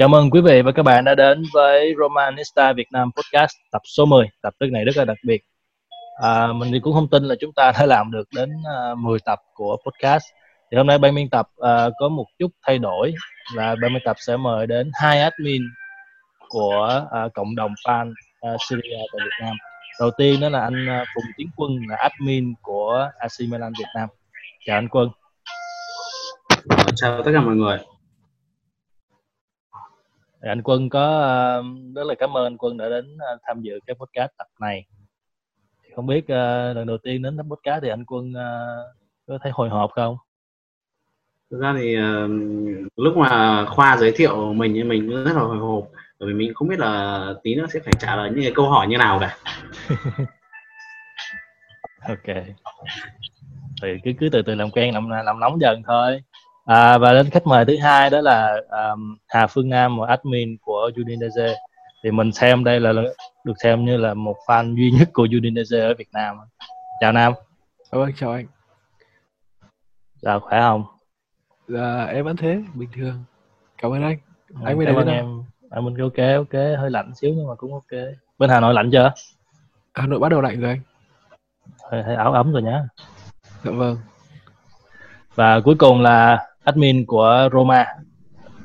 Chào mừng quý vị và các bạn đã đến với Romanista Việt Nam Podcast tập số 10. Tập tức này rất là đặc biệt. À, mình thì cũng không tin là chúng ta đã làm được đến à, uh, 10 tập của podcast. Thì hôm nay ban biên tập uh, có một chút thay đổi là ban biên tập sẽ mời đến hai admin của uh, cộng đồng fan uh, Syria tại Việt Nam. Đầu tiên đó là anh uh, Phùng Tiến Quân là admin của AC Milan Việt Nam. Chào anh Quân. Chào tất cả mọi người anh Quân có uh, rất là cảm ơn anh Quân đã đến uh, tham dự cái podcast tập này. Không biết uh, lần đầu tiên đến podcast thì anh Quân có thấy hồi hộp không? Thực ra thì lúc mà khoa giới thiệu mình thì mình rất là hồi hộp. Bởi vì mình không biết là tí nữa sẽ phải trả lời những cái câu hỏi như nào cả. Ok. Thì cứ cứ từ từ làm quen làm làm nóng dần thôi À, và đến khách mời thứ hai đó là um, Hà Phương Nam, một admin của Udinese. Thì mình xem đây là được xem như là một fan duy nhất của Udinese ở Việt Nam. Chào Nam. Vâng, chào anh. Dạ khỏe không? Dạ em vẫn thế, bình thường. Cảm ơn anh. Ừ, anh bên đây em. À, mình ok ok, hơi lạnh xíu nhưng mà cũng ok. Bên Hà Nội lạnh chưa? Hà Nội bắt đầu lạnh rồi anh. Hơi, hơi áo ấm rồi nhá. Dạ vâng. Và cuối cùng là admin của Roma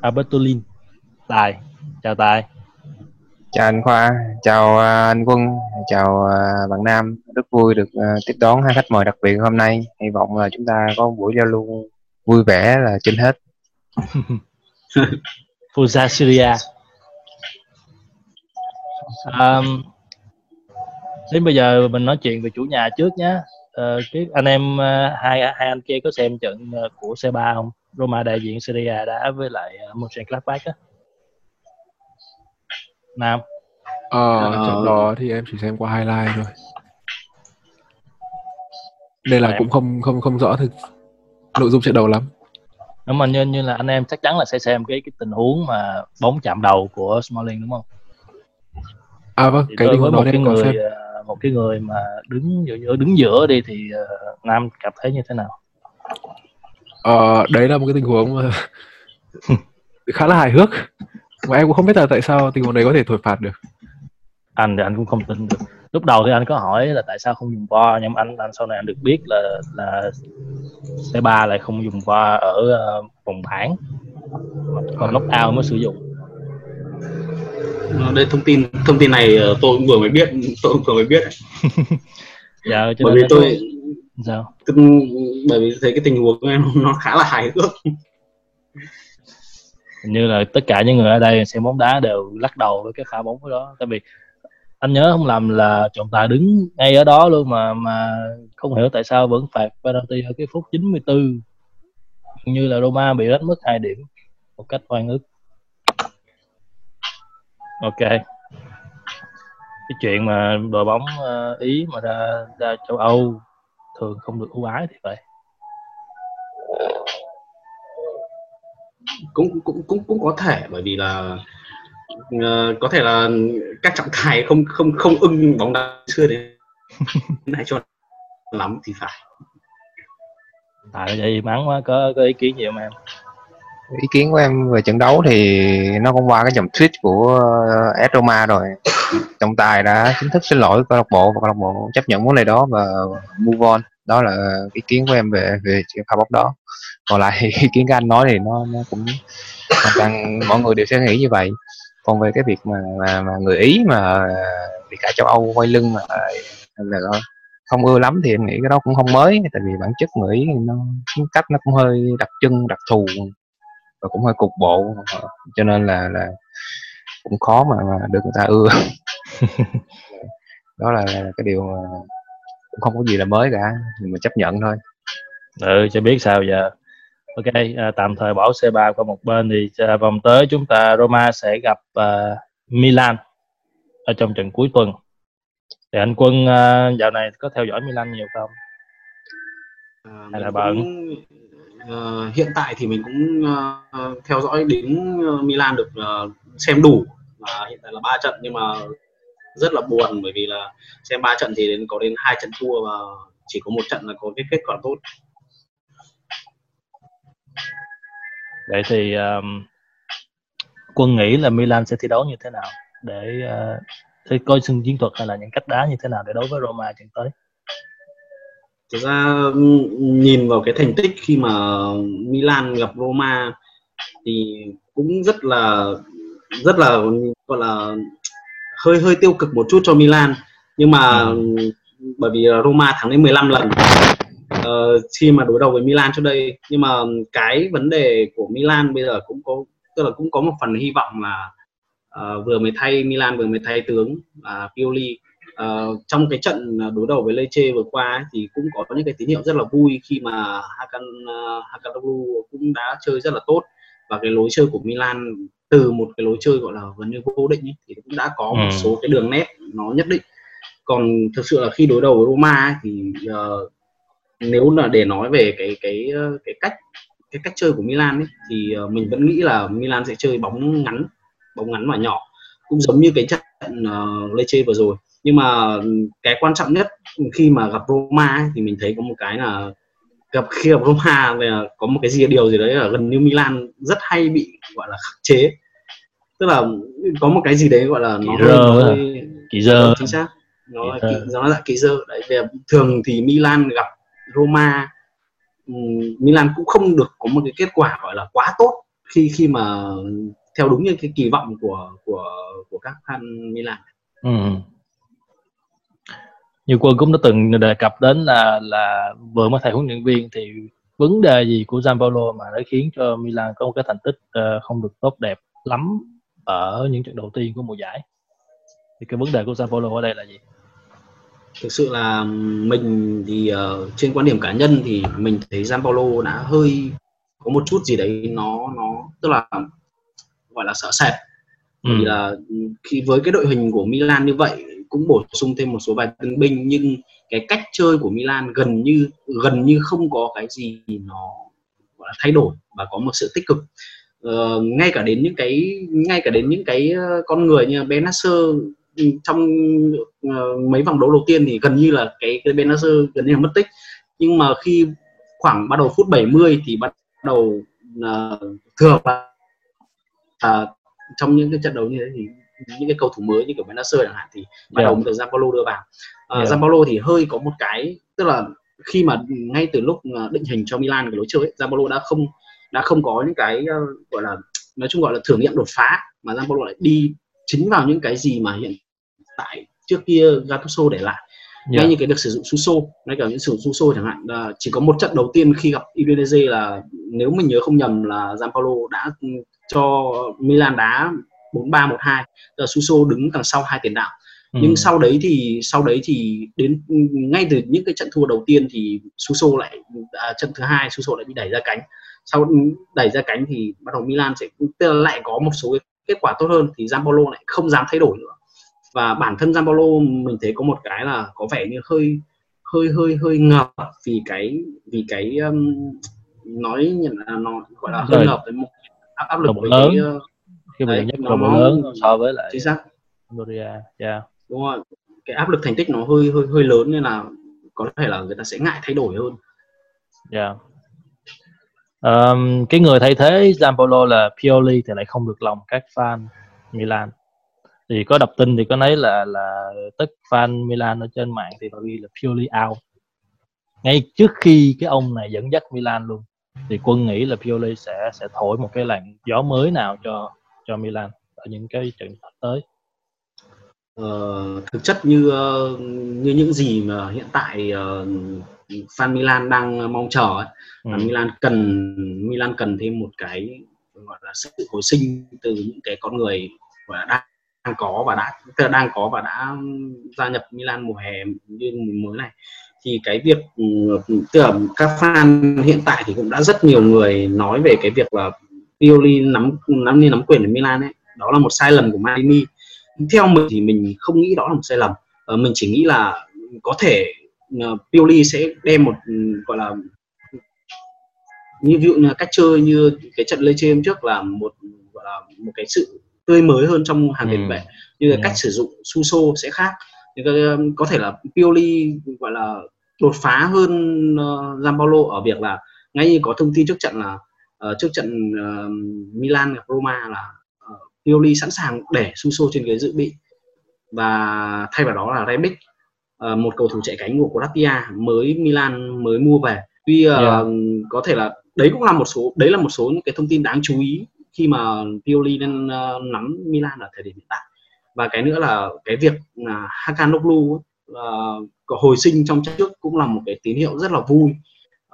Albertolin. Tài chào Tài. Chào anh Khoa chào à, anh Quân chào à, bạn Nam. Rất vui được à, tiếp đón hai khách mời đặc biệt hôm nay. Hy vọng là chúng ta có một buổi giao lưu vui vẻ là trên hết. Fusa Syria. Um, đến bây giờ mình nói chuyện về chủ nhà trước nhé uh, cái anh em uh, hai hai anh kia có xem trận uh, của C3 không Roma đại diện Serie đá với lại uh, Mönchengladbach á Nam ờ uh, trận đó thì em chỉ xem qua highlight thôi nên là em... cũng không không không rõ thực nội dung trận đầu lắm nhưng mà như như là anh em chắc chắn là sẽ xem cái cái tình huống mà bóng chạm đầu của Smalling đúng không? À vâng, thì cái tình huống đó em người, xem. một cái người mà đứng giữa đứng giữa đi thì uh, Nam cảm thấy như thế nào? Ờ, đấy là một cái tình huống mà khá là hài hước. Và em cũng không biết là tại sao tình huống đấy có thể thổi phạt được. Anh thì anh cũng không tin được. Lúc đầu thì anh có hỏi là tại sao không dùng vo nhưng mà anh anh sau này anh được biết là là C3 lại không dùng vo ở uh, vòng bảng còn lúc out mới sử dụng. Ờ, đây thông tin thông tin này ờ, tôi cũng vừa mới biết tôi cũng vừa mới biết. Dạ, bởi vì tôi, sao? Bởi vì thấy cái tình huống của em nó khá là hài hước. Như là tất cả những người ở đây xem bóng đá đều lắc đầu với cái pha bóng đó. Tại vì anh nhớ không làm là trọng tài đứng ngay ở đó luôn mà mà không hiểu tại sao vẫn phạt penalty ở cái phút 94 như là Roma bị đánh mất hai điểm một cách oan ức. Ok. Cái chuyện mà đội bóng ờ, ý mà ra ra châu Âu thường không được ưu ái thì vậy. Cũng cũng cũng cũng có thể bởi vì là uh, có thể là các trọng tài không không không ưng bóng đá xưa đến này cho lắm thì phải. Tại vậy mắng quá có có ý kiến gì không em ý kiến của em về trận đấu thì nó cũng qua cái dòng tweet của uh, Roma rồi. Trọng tài đã chính thức xin lỗi câu lạc bộ và câu lạc bộ chấp nhận vấn đề đó và move on. Đó là ý kiến của em về về chuyện pha bóng đó. Còn lại ý kiến các anh nói thì nó nó cũng toàn mọi người đều sẽ nghĩ như vậy. Còn về cái việc mà mà, mà người ý mà ờ, bị cả châu âu quay lưng mà là không ưa lắm thì em nghĩ cái đó cũng không mới. Tại vì bản chất người ý nó tính cách nó cũng hơi đặc trưng đặc thù và cũng hơi cục bộ cho nên là là cũng khó mà, mà được người ta ưa. Đó là, là cái điều mà cũng không có gì là mới cả mình chấp nhận thôi. Ừ cho biết sao giờ. Ok à, tạm thời bỏ C3 qua một bên thì à, vòng tới chúng ta Roma sẽ gặp à, Milan ở trong trận cuối tuần. Thì anh Quân à, dạo này có theo dõi Milan nhiều không? À, hay là bận uh, hiện tại thì mình cũng uh, theo dõi đến ờ, Milan được uh, xem đủ. Và hiện tại là ba trận nhưng mà rất là buồn bởi vì là xem ba trận thì đến có đến hai trận thua và chỉ có một trận là có cái kết quả tốt. Vậy thì um, quân nghĩ là Milan sẽ thi đấu như thế nào để uh, coi sân chiến thuật hay là những cách đá như thế nào để đối với Roma trận tới? Thực ra nhìn vào cái thành tích khi mà Milan gặp Roma thì cũng rất là rất là gọi là hơi hơi tiêu cực một chút cho Milan. Nhưng mà ừ. bởi vì Roma thắng đến 15 lần uh, khi mà đối đầu với Milan trước đây. Nhưng mà cái vấn đề của Milan bây giờ cũng có tức là cũng có một phần hy vọng là uh, vừa mới thay Milan vừa mới thay tướng là uh, Pioli uh, trong cái trận đối đầu với Lecce vừa qua ấy, thì cũng có những cái tín hiệu rất là vui khi mà Hakan uh, Hakanoglu cũng đã chơi rất là tốt. Và cái lối chơi của Milan từ một cái lối chơi gọi là gần như vô định ấy, thì cũng đã có một ừ. số cái đường nét nó nhất định. Còn thực sự là khi đối đầu với Roma ấy, thì uh, nếu là để nói về cái cái cái cách cái cách chơi của Milan ấy, thì uh, mình vẫn nghĩ là Milan sẽ chơi bóng ngắn bóng ngắn và nhỏ. Cũng giống như cái trận uh, Lecce vừa rồi nhưng mà cái quan trọng nhất khi mà gặp Roma ấy, thì mình thấy có một cái là gặp khi gặp Roma là có một cái gì điều gì đấy là gần như Milan rất hay bị gọi là khắc chế. Tức là có một cái gì đấy gọi là nó hơi, kỳ dơ chính xác. Nó là kỳ, nó là kỳ dơ đấy về thường thì Milan gặp Roma Milan cũng không được có một cái kết quả gọi là quá tốt khi khi mà theo đúng như cái kỳ vọng của của của các fan Milan. Ừ. Như quân cũng đã từng đề cập đến là là vừa mới thầy huấn luyện viên thì vấn đề gì của Gianpaolo mà đã khiến cho Milan có một cái thành tích uh, không được tốt đẹp lắm ở những trận đầu tiên của mùa giải. Thì cái vấn đề của Gianpaolo ở đây là gì? thực sự là mình thì uh, trên quan điểm cá nhân thì mình thấy Gianpaolo đã hơi có một chút gì đấy nó nó tức là gọi là sợ sệt ừ. vì là khi với cái đội hình của Milan như vậy cũng bổ sung thêm một số vài tân binh nhưng cái cách chơi của Milan gần như gần như không có cái gì nó gọi là thay đổi và có một sự tích cực. Uh, ngay cả đến những cái ngay cả đến những cái ờ, con người như Benasser ừ, trong uh, mấy vòng đấu đầu tiên thì gần như là cái cái Benasser gần như là mất tích. Nhưng mà khi khoảng bắt đầu phút 70 thì bắt đầu uh, thường là uh, trong những cái trận đấu như thế thì những cái cầu thủ mới như kiểu Benacer chẳng hạn thì bắt đầu từ Gianpaolo đưa vào uh, yeah. Gianpaolo thì hơi có một cái tức là khi mà ngay từ lúc định hình cho Milan cái lối chơi ấy, Gianpaolo đã không đã không có những cái uh, gọi là nói chung gọi là thử nghiệm đột phá mà Gianpaolo lại đi chính vào những cái gì mà hiện tại trước kia Gattuso để lại yeah. ngay như cái được sử dụng Suso ngay cả những sử dụng Suso chẳng hạn là chỉ có một trận đầu tiên khi gặp Udinese là nếu mình nhớ không nhầm là Gianpaolo đã cho Milan đá 4-3-1-2 là Suso đứng đằng sau hai tiền đạo ừ. nhưng sau đấy thì sau đấy thì đến ngay từ những cái trận thua đầu tiên thì Suso lại à, trận thứ hai Suso lại bị đẩy ra cánh sau đẩy ra cánh thì bắt đầu Milan sẽ lại có một số kết quả tốt hơn thì Gianpaolo lại không dám thay đổi nữa và bản thân Gianpaolo mình thấy có một cái là có vẻ như hơi hơi hơi hơi ngợp vì cái vì cái um, nói là nó gọi là hơi ngợp với một áp, áp lực với lớn. cái uh, cái đấy, nhất nó, nó lớn so với lại chính xác Doria yeah. đúng rồi cái áp lực thành tích nó hơi hơi hơi lớn nên là có thể là người ta sẽ ngại thay đổi hơn yeah. um, cái người thay thế Gianpaolo là Pioli thì lại không được lòng các fan Milan thì có đọc tin thì có nói là là tất fan Milan ở trên mạng thì họ ghi là Pioli out ngay trước khi cái ông này dẫn dắt Milan luôn thì quân nghĩ là Pioli sẽ sẽ thổi một cái làn gió mới nào cho cho Milan ở những cái trận tới ờ, thực chất như như những gì mà hiện tại uh, fan Milan đang mong chờ ấy, ừ. là Milan cần Milan cần thêm một cái gọi là sự hồi sinh từ những cái con người và đang đang có và đã tức là đang có và đã gia nhập Milan mùa hè như mùa mới này thì cái việc tức là các fan hiện tại thì cũng đã rất nhiều người nói về cái việc là Pioli nắm nắm đi nắm quyền ở Milan ấy. Đó là một sai lầm của Maldini theo mình thì mình không nghĩ đó là một sai lầm. Ờ, mình chỉ nghĩ là có thể uh, Pioli sẽ đem một gọi là như ví dụ như cách chơi như cái trận Lê hôm trước là một gọi là một cái sự tươi mới hơn trong hàng tiền ừ. vệ như là ừ. cách sử dụng Suso sẽ khác. Thì có thể là Pioli gọi là đột phá hơn uh, Gianpaolo ở việc là ngay như có thông tin trước trận là uh, trước trận uh, Milan gặp Roma là uh, Pioli sẵn sàng để Suso trên ghế dự bị và thay vào đó là Rebic uh, một cầu thủ chạy cánh của Croatia mới Milan mới mua về. Tuy uh, yeah. có thể là đấy cũng là một số đấy là một số những cái thông tin đáng chú ý khi mà Pioli đang uh, nắm Milan ở thời điểm hiện tại. Và cái nữa là cái việc uh, Hakanoglu uh, hồi sinh trong trước cũng là một cái tín hiệu rất là vui.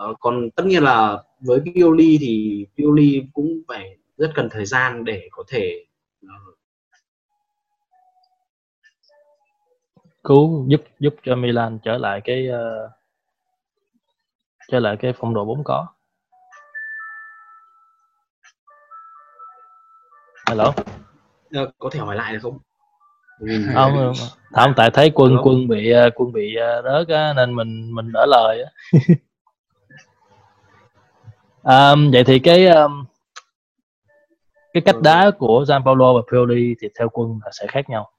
Uh, còn tất nhiên là với Pioli thì Pioli cũng phải rất cần thời gian để có thể uh, cứu giúp giúp cho Milan trở lại cái uh, trở lại cái phong độ vốn có. Hello? À, có thể hỏi lại được không? Không không tại thấy quân quân bị ờ, quân bị ờ, rớt á, nên mình mình đỡ lời á um, vậy thì cái um, cái cách đá của Gianpaolo và Pioli thì theo quân là sẽ khác nhau?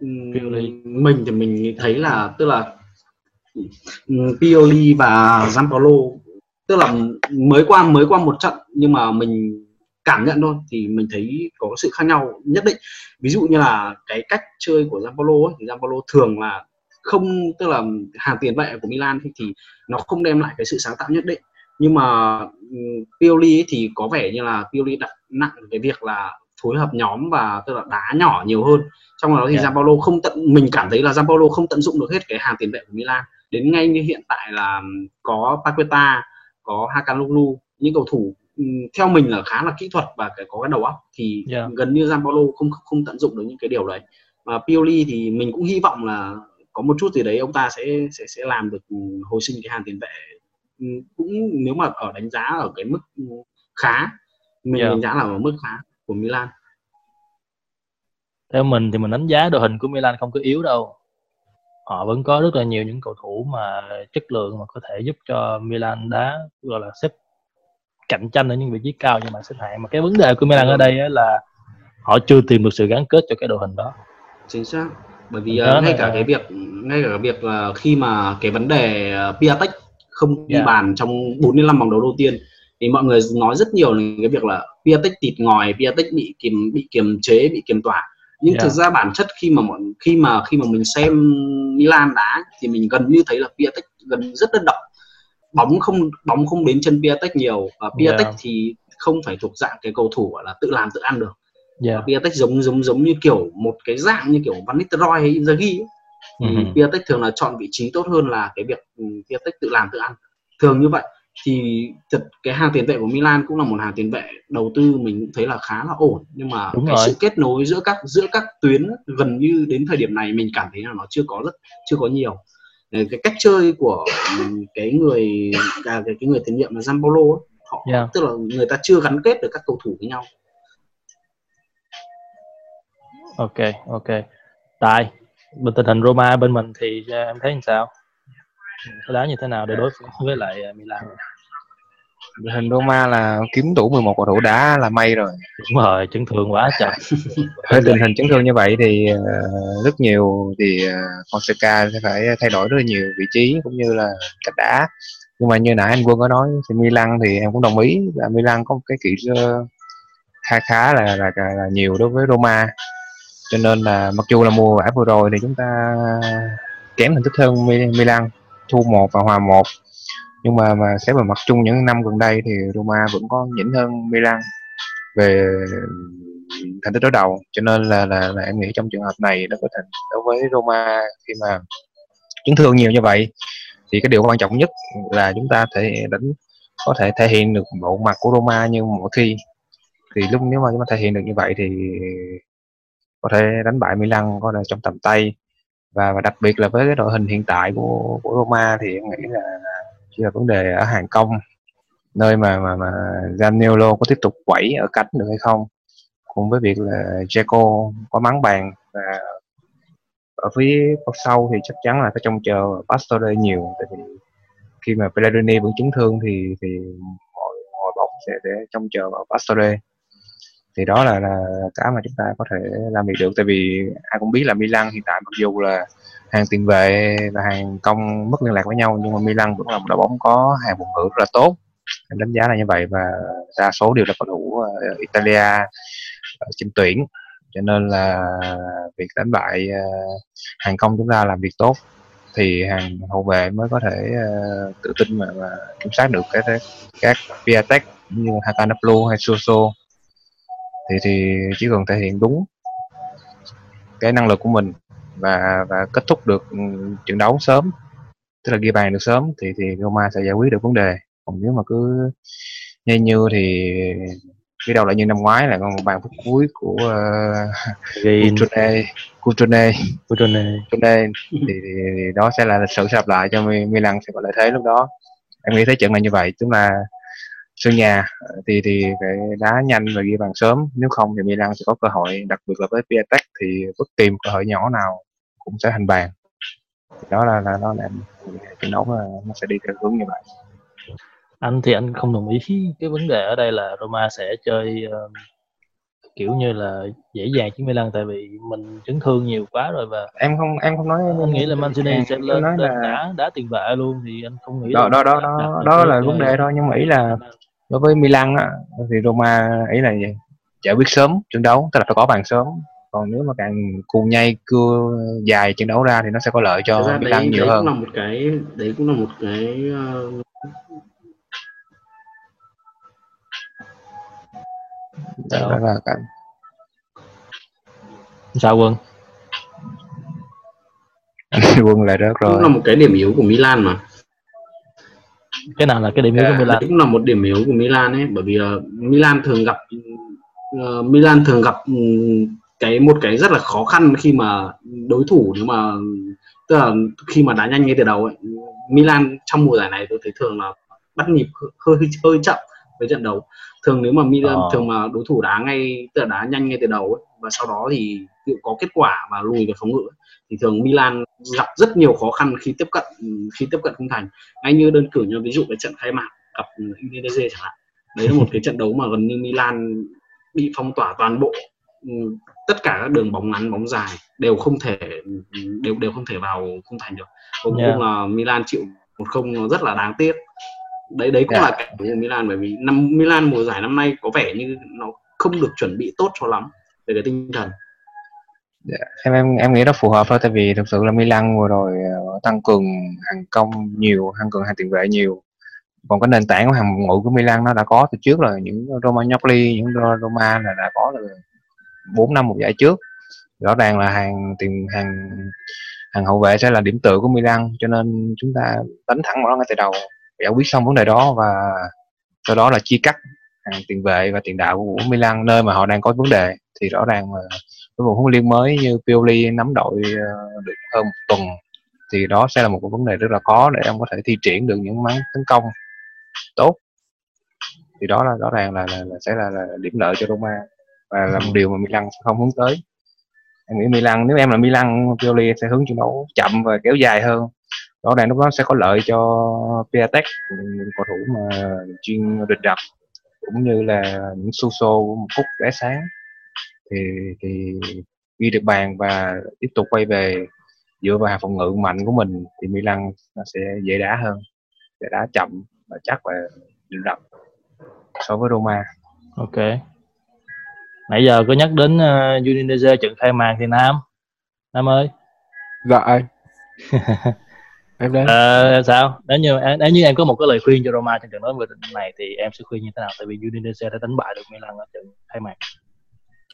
Mình thì mình thấy là tức là Pioli và Gianpaolo tức là mới qua mới qua một trận nhưng mà mình cảm nhận thôi thì mình thấy có sự khác nhau nhất định. Ví dụ như là cái cách chơi của Gianpaolo ấy, thì Gianpaolo thường là không tức là hàng tiền vệ của Milan thì, thì nó không đem lại cái sự sáng tạo nhất định nhưng mà Pioli ấy thì có vẻ như là Pioli đặt nặng cái việc là phối hợp nhóm và tức là đá nhỏ nhiều hơn trong đó thì yeah. Gianpaolo không tận mình cảm thấy là Gianpaolo không tận dụng được hết cái hàng tiền vệ của Milan đến ngay như hiện tại là có Paqueta có Hakanoglu những cầu thủ theo mình là khá là kỹ thuật và cái có cái đầu óc thì yeah. gần như Gianpaolo không không tận dụng được những cái điều đấy và Pioli thì mình cũng hy vọng là có một chút gì đấy ông ta sẽ sẽ sẽ làm được hồi sinh cái hàng tiền vệ. Cũng nếu mà ở đánh giá ở cái mức khá mình yeah. đánh giá là ở mức khá của Milan. Theo mình thì mình đánh giá đội hình của Milan không có yếu đâu. Họ vẫn có rất là nhiều những cầu thủ mà chất lượng mà có thể giúp cho Milan đá gọi là xếp cạnh tranh ở những vị trí cao nhưng mà xếp hạng. Mà cái vấn đề của Milan ở đây là họ chưa tìm được sự gắn kết cho cái đội hình đó. Chính xác bởi vì uh, ngay cả cái việc ngay cả cái việc uh, khi mà cái vấn đề uh, Piatek không đi yeah. Dạ. bàn trong 4 đến 5 vòng đấu đầu tiên thì mọi người nói rất nhiều về cái việc là Piatek tịt ngòi, Piatek bị kiềm bị kiềm chế, bị kiềm tỏa nhưng yeah. thực ra bản chất khi mà mọi khi mà khi mà mình xem Milan đá thì mình gần như thấy là Piatek gần rất đơn độc bóng không bóng không đến chân Piatek nhiều và Piatek yeah. thì không phải thuộc dạng cái cầu thủ là tự làm tự ăn được yeah. Piatek giống giống giống như kiểu một cái dạng như kiểu Van Nistelrooy hay Inzaghi ấy. thì uh-huh. Piatek thường là chọn vị trí tốt hơn là cái việc ừ, Piatek tự làm tự ăn thường như vậy thì thật cái hàng tiền vệ của Milan cũng là một hàng tiền vệ đầu tư mình cũng thấy là khá là ổn nhưng mà Đúng cái rồi. sự kết nối giữa các giữa các tuyến gần như đến thời điểm này mình cảm thấy là nó chưa có rất chưa có nhiều cái cách chơi của cái người à, cái, cái người tiền nhiệm là Gianpaolo họ yeah. tức là người ta chưa gắn kết được các cầu thủ với nhau ok ok. Tại bên tình hình Roma bên mình thì à, em thấy làm sao? Đá như thế nào để đối phó với lại à, Milan? Hình Roma là kiếm đủ 11 cầu thủ đá là may rồi. Đúng rồi chấn thương quá trời. Với tình hình chấn thương như vậy thì uh, rất nhiều thì Fonseca sẽ phải thay đổi rất là nhiều vị trí cũng như là cách đá. Nhưng mà như nãy anh Quân có nói thì Milan thì em cũng đồng ý là Milan có một cái kỹ uh, khá khá là, là, là nhiều đối với Roma cho nên là mặc dù là mùa giải vừa rồi thì chúng ta kém thành tích hơn Milan thu một và hòa một. Nhưng mà mà xét về mặt chung những năm gần đây thì Roma vẫn có nhỉnh hơn Milan về thành tích đối đầu. Cho nên là, là là em nghĩ trong trường hợp này nó có thể đối với Roma khi mà chấn thương nhiều như vậy thì cái điều quan trọng nhất là chúng ta thể đánh có thể thể hiện được bộ mặt của Roma như mỗi khi. Thì lúc nếu mà chúng ta thể hiện được như vậy thì có thể đánh bại Milan có thể trong tầm tay. Và, và đặc biệt là với cái đội hình hiện tại của của Roma thì em nghĩ là chỉ là vấn đề ở hàng công nơi mà mà mà Zaniolo có tiếp tục quẩy ở cánh được hay không cùng với việc là Jaco có mắng bàn. Và ở phía sau thì chắc chắn là phải trông chờ Pastore nhiều tại vì khi mà Pellegrini vẫn chấn thương thì thì mọi mọi bóng sẽ để trông chờ vào Pastore thì đó là là cái mà chúng ta có thể làm việc được. Tại vì ai cũng biết là Milan hiện tại mặc dù là hàng tiền vệ và hàng công mất liên lạc với nhau nhưng mà Milan vẫn là một đội bóng có hàng phòng ngự rất là tốt. Em đánh giá là như vậy và đa số đều là cầu thủ uh, Italia ở trên tuyển. Cho nên là việc đánh bại uh, hàng công chúng ta làm việc tốt thì hàng hậu vệ mới có thể uh, tự tin mà, mà kiểm soát được các các Piatek như Hakanaplu hay Soso thì thì chỉ cần thể hiện đúng cái năng lực của mình và và kết thúc được ừ, trận đấu sớm tức là ghi bàn được sớm thì thì Roma sẽ giải quyết được vấn đề. Còn nếu mà cứ nhây như thì cái đầu lại như năm ngoái là còn một bàn phút cuối của uh, Cutrone Cutrone Cutrone thì, thì, thì đó sẽ là lịch sử sắp lại cho Milan sẽ có lợi thế lúc đó. Em nghĩ thế trận là như vậy tức là sân nhà ờ, thì thì phải đá nhanh và ghi bàn sớm. Nếu không thì Milan sẽ có cơ hội đặc biệt là với Piatek thì bất kỳ cơ hội nhỏ nào cũng sẽ thành bàn. Đó là là nó là trận đấu là nó sẽ đi theo hướng như vậy. Anh thì anh không đồng ý cái vấn đề ở đây là Roma sẽ chơi uh, kiểu như là dễ dàng chiến Milan tại vì mình chấn thương nhiều quá rồi và em không em không nói anh nghĩ là Mancini sẽ lên, lên là... đá đá tiền vệ luôn thì anh không nghĩ đó đó đó đó, đó là vấn đề thôi nhưng mà ý là đối với Milan á thì Roma ý là gì? Giải quyết sớm trận đấu tức là phải có bàn sớm. Còn nếu mà càng cuồng nhây cưa dài trận đấu ra thì nó sẽ có lợi cho Milan nhiều đấy hơn. cũng là một cái đấy cũng là một cái uh... đó, là cái sao quân? Quân lại rớt rồi. cũng là một cái điểm yếu của Milan mà. Cái nào là cái điểm yếu của Đấy Milan? cũng là một điểm yếu của Milan ấy bởi vì uh, Milan thường gặp uh, Milan thường gặp um, cái một cái rất là khó khăn khi mà đối thủ nếu mà tức là khi mà đá nhanh ngay từ đầu ấy. Milan trong mùa giải này tôi thấy thường là bắt nhịp hơi hơi, hơi chậm với trận đấu thường nếu mà Milan Ờ. thường mà đối thủ đá ngay tức là đá nhanh ngay từ đầu ấy, và sau đó thì liệu có kết quả mà lùi về phòng ngự ấy, thì thường Milan gặp rất nhiều khó khăn khi tiếp cận khi tiếp cận khung thành ngay như đơn cử như ví dụ cái trận khai mạc gặp Udinese chẳng hạn đấy là một cái trận đấu mà gần như Milan bị phong tỏa toàn bộ Ừ, tất cả các đường bóng ngắn bóng dài đều không thể đều đều không thể vào khung thành được cuối cùng Yeah. là Milan chịu một không rất là đáng tiếc đấy đấy cũng Yeah. là cảnh của Milan bởi vì năm Milan mùa giải năm nay có vẻ như nó không được chuẩn bị tốt cho lắm về cái tinh thần. Em em em nghĩ nó phù hợp thôi tại vì thực sự là Milan vừa rồi ờ, tăng cường hàng công nhiều tăng cường hàng tiền vệ nhiều. Còn cái nền tảng của hàng ngự của Milan nó đã có từ trước rồi những Romagnoli những Ro- Roma là đã có từ bốn năm một giải trước. Rõ ràng là hàng tiền hàng hàng hậu vệ sẽ là điểm tựa của Milan cho nên chúng ta đánh thẳng vào nó ngay từ đầu giải quyết xong vấn đề đó và sau đó là chia cắt hàng tiền vệ và tiền đạo của Milan nơi mà họ đang có vấn đề. Thì rõ ràng là với một huấn luyện mới như Pioli nắm đội ờ, được hơn một tuần thì đó sẽ là một cái vấn đề rất là khó để ông có thể thi triển được những máng tấn công tốt. Thì đó là rõ ràng là, là, là sẽ là, là điểm lợi cho Roma và là một điều mà Milan sẽ không hướng tới. Em nghĩ Milan nếu em là Milan Pioli sẽ hướng trận đấu chậm và kéo dài hơn rõ ràng lúc đó sẽ có lợi cho Piatek những cầu thủ mà chuyên rịch đập cũng như là những su xô một phút lóe sáng. Thì thì ghi được bàn và tiếp tục quay về dựa vào hàng phòng ngự mạnh của mình thì Milan nó sẽ dễ đá hơn sẽ đá chậm và chắc và định rập so với Roma. Ok. Nãy giờ có nhắc đến uh, Udinese trận khai mạc thì Nam Nam ơi. Dạ anh em đây Ờ, sao? Nếu như nếu như em có một cái lời khuyên cho Roma trong trận đấu vừa này thì em sẽ khuyên như thế nào? Tại vì Udinese đã đánh bại được Milan ở trận khai mạc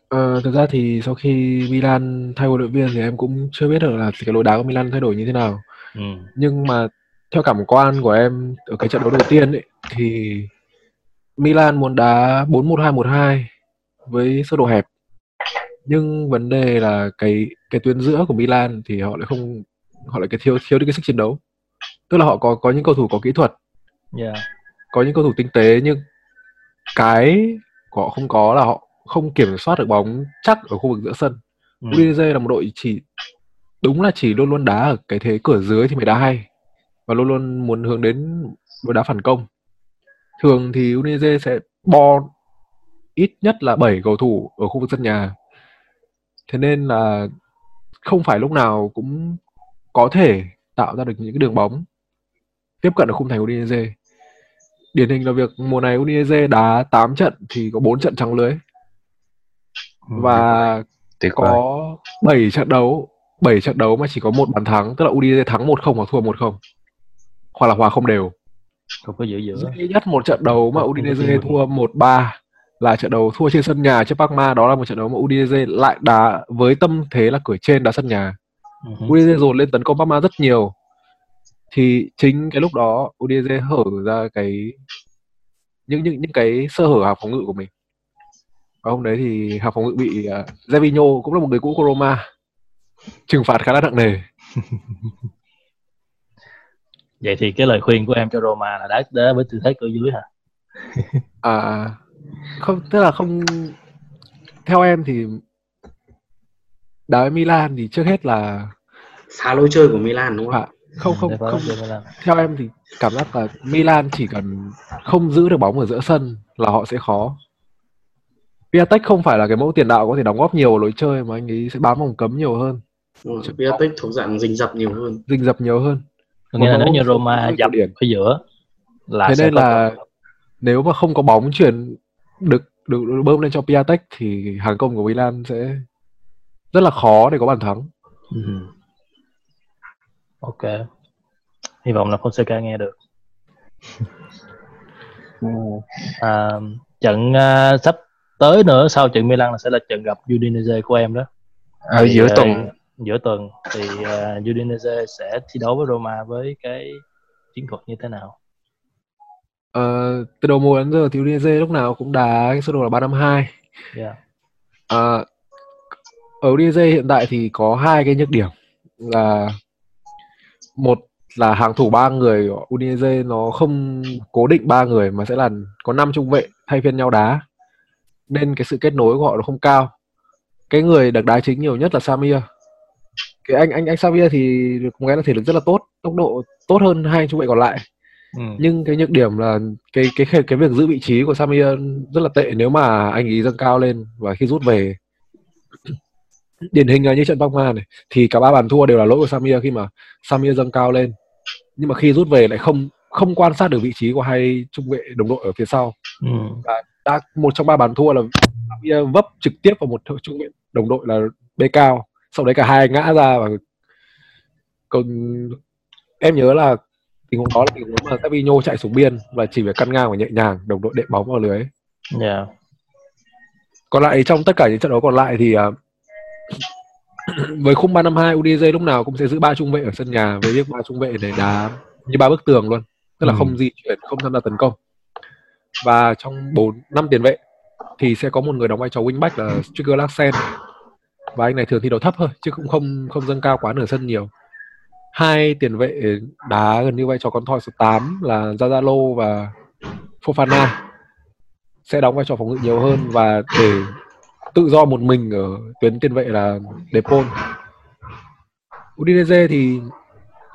Ờ, thực ra thì sau khi Milan thay huấn luyện viên thì em cũng chưa biết được là cái lối đá của Milan thay đổi như thế nào. Ừ. nhưng mà theo cảm quan của em ở cái trận đấu đầu tiên ấy thì Milan muốn đá 4-1-2-1-2 với sơ đồ hẹp. Nhưng vấn đề là cái cái tuyến giữa của Milan thì họ lại không họ lại cái thiếu thiếu đi cái sức chiến đấu. Tức là họ có có những cầu thủ có kỹ thuật. Yeah. có những cầu thủ tinh tế nhưng cái của họ không có là họ không kiểm soát được bóng chắc ở khu vực giữa sân. Ừ. Udinese là một đội chỉ đúng là chỉ luôn luôn đá ở cái thế cửa dưới thì mới đá hay. Và luôn luôn muốn hướng đến đội đá phản công. Thường thì Udinese sẽ bo ít nhất là 7 cầu thủ ở khu vực sân nhà. Thế nên là không phải lúc nào cũng có thể tạo ra được những cái đường bóng tiếp cận ở khung thành Udinese. Điển hình là việc mùa này Udinese đá 8 trận thì có 4 trận trắng lưới. Ừ. và tuyệt có 7 trận đấu 7 trận đấu mà chỉ có một bàn thắng tức là Udinese thắng 1-0 hoặc thua 1-0 hoặc là hòa không đều. Không có giữ giữa. Duy nhất một trận đấu mà Udinese thua 1-3 là trận đấu thua trên sân nhà trước Parma đó là một trận đấu mà Udinese lại đá với tâm thế là cửa trên đá sân nhà Ừ hứ. Udinese dồn lên tấn công Parma rất nhiều. Thì chính cái lúc đó Udinese hở ra cái những những những cái sơ hở hàng phòng ngự của mình. Và hôm đấy thì hàng phòng ngự bị uh, cũng là một người cũ của Roma trừng phạt khá là nặng nề. Vậy thì cái lời khuyên của em cho Roma là đá đá với tư thế cửa dưới hả? À không tức là không theo em thì đá với Milan thì trước hết là phá lối chơi của Milan đúng không à, không không Để phá không cho Milan. theo em thì cảm giác là Milan chỉ cần không giữ được bóng ở giữa sân là họ sẽ khó Piatek không phải là cái mẫu tiền đạo có thể đóng góp nhiều vào lối chơi mà anh ấy sẽ bám vòng cấm nhiều hơn rồi. Piatek thuộc dạng rình rập nhiều hơn rình rập nhiều hơn có nghĩa là nếu như Roma dập có điểm. ở giữa là Thế sẽ nên có là- hội. nếu mà không có bóng chuyển được được, được bơm lên cho Piatek thì hàng công của Milan sẽ rất là khó để có bàn thắng. Ừ. ok. Hy vọng là Fonseca nghe được. À, trận à, sắp tới nữa sau trận Milan là sẽ là trận gặp Udinese của em đó. Ở Thì, giữa à, tuần. giữa tuần. Thì uh, Udinese sẽ thi đấu với Roma với cái chiến thuật như thế nào? Ờ, từ đầu mùa đến giờ thì Udinese lúc nào cũng đá cái sơ đồ là 352 yeah. À, ở Udinese hiện tại thì có hai cái nhược điểm là một là hàng thủ ba người của Udinese nó không cố định ba người mà sẽ là có năm trung vệ thay phiên nhau đá. Nên cái sự kết nối của họ nó không cao. Cái người được đá chính nhiều nhất là Samir. Cái anh anh anh Samir thì có nghĩa là thể lực rất là tốt tốc độ tốt hơn hai trung vệ còn lại. Ừ. nhưng cái nhược điểm là cái cái cái việc giữ vị trí của Samir rất là tệ. Nếu mà anh ấy dâng cao lên và khi rút về điển hình là như trận Parma này thì cả ba bàn thua đều là lỗi của Samir khi mà Samir dâng cao lên nhưng mà khi rút về lại không không quan sát được vị trí của hai trung vệ đồng đội ở phía sau Ừ. đã một trong ba bàn thua là Samir vấp trực tiếp vào một trung vệ đồng đội là bê cao sau đấy cả hai ngã ra và còn em nhớ là tình huống đó là tình huống mà Fabinho chạy xuống biên và chỉ phải căn ngang và nhẹ nhàng đồng đội đệm bóng vào lưới Yeah. còn lại trong tất cả những trận đấu còn lại thì à, với khung 352 Udinese lúc nào cũng sẽ giữ ba trung vệ ở sân nhà với việc ba trung vệ để đá như ba bức tường luôn. Tức là Ừ. không di chuyển không tham gia tấn công. Và trong bốn năm tiền vệ thì sẽ có một người đóng vai trò wingback là Stricker Larsen. Và anh này thường thi đấu thấp thôi chứ cũng không không dâng cao quá nửa sân nhiều. Hai tiền vệ đá gần như vai trò con thoi số 8 là Zazalo và Fofana. Sẽ đóng vai trò phòng ngự nhiều hơn và để tự do một mình ở tuyến tiền vệ là Depol. Udinese thì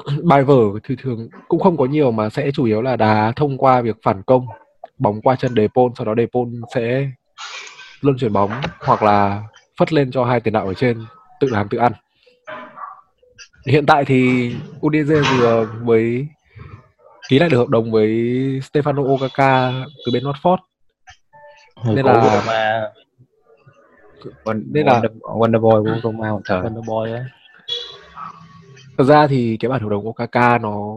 bài vở thì thường cũng không có nhiều mà sẽ chủ yếu là đá thông qua việc phản công bóng qua chân Depol sau đó Depol sẽ luân chuyển bóng hoặc là phất lên cho hai tiền đạo ở trên tự làm tự ăn. Hiện tại thì Udinese vừa mới ký lại được hợp đồng với Stefano Okaka từ bên Watford Nên là- Wonder, là- Wonder, Wonderboy của Roma một thời Thunderboy á Thật ra thì cái bản hợp đồng Okaka nó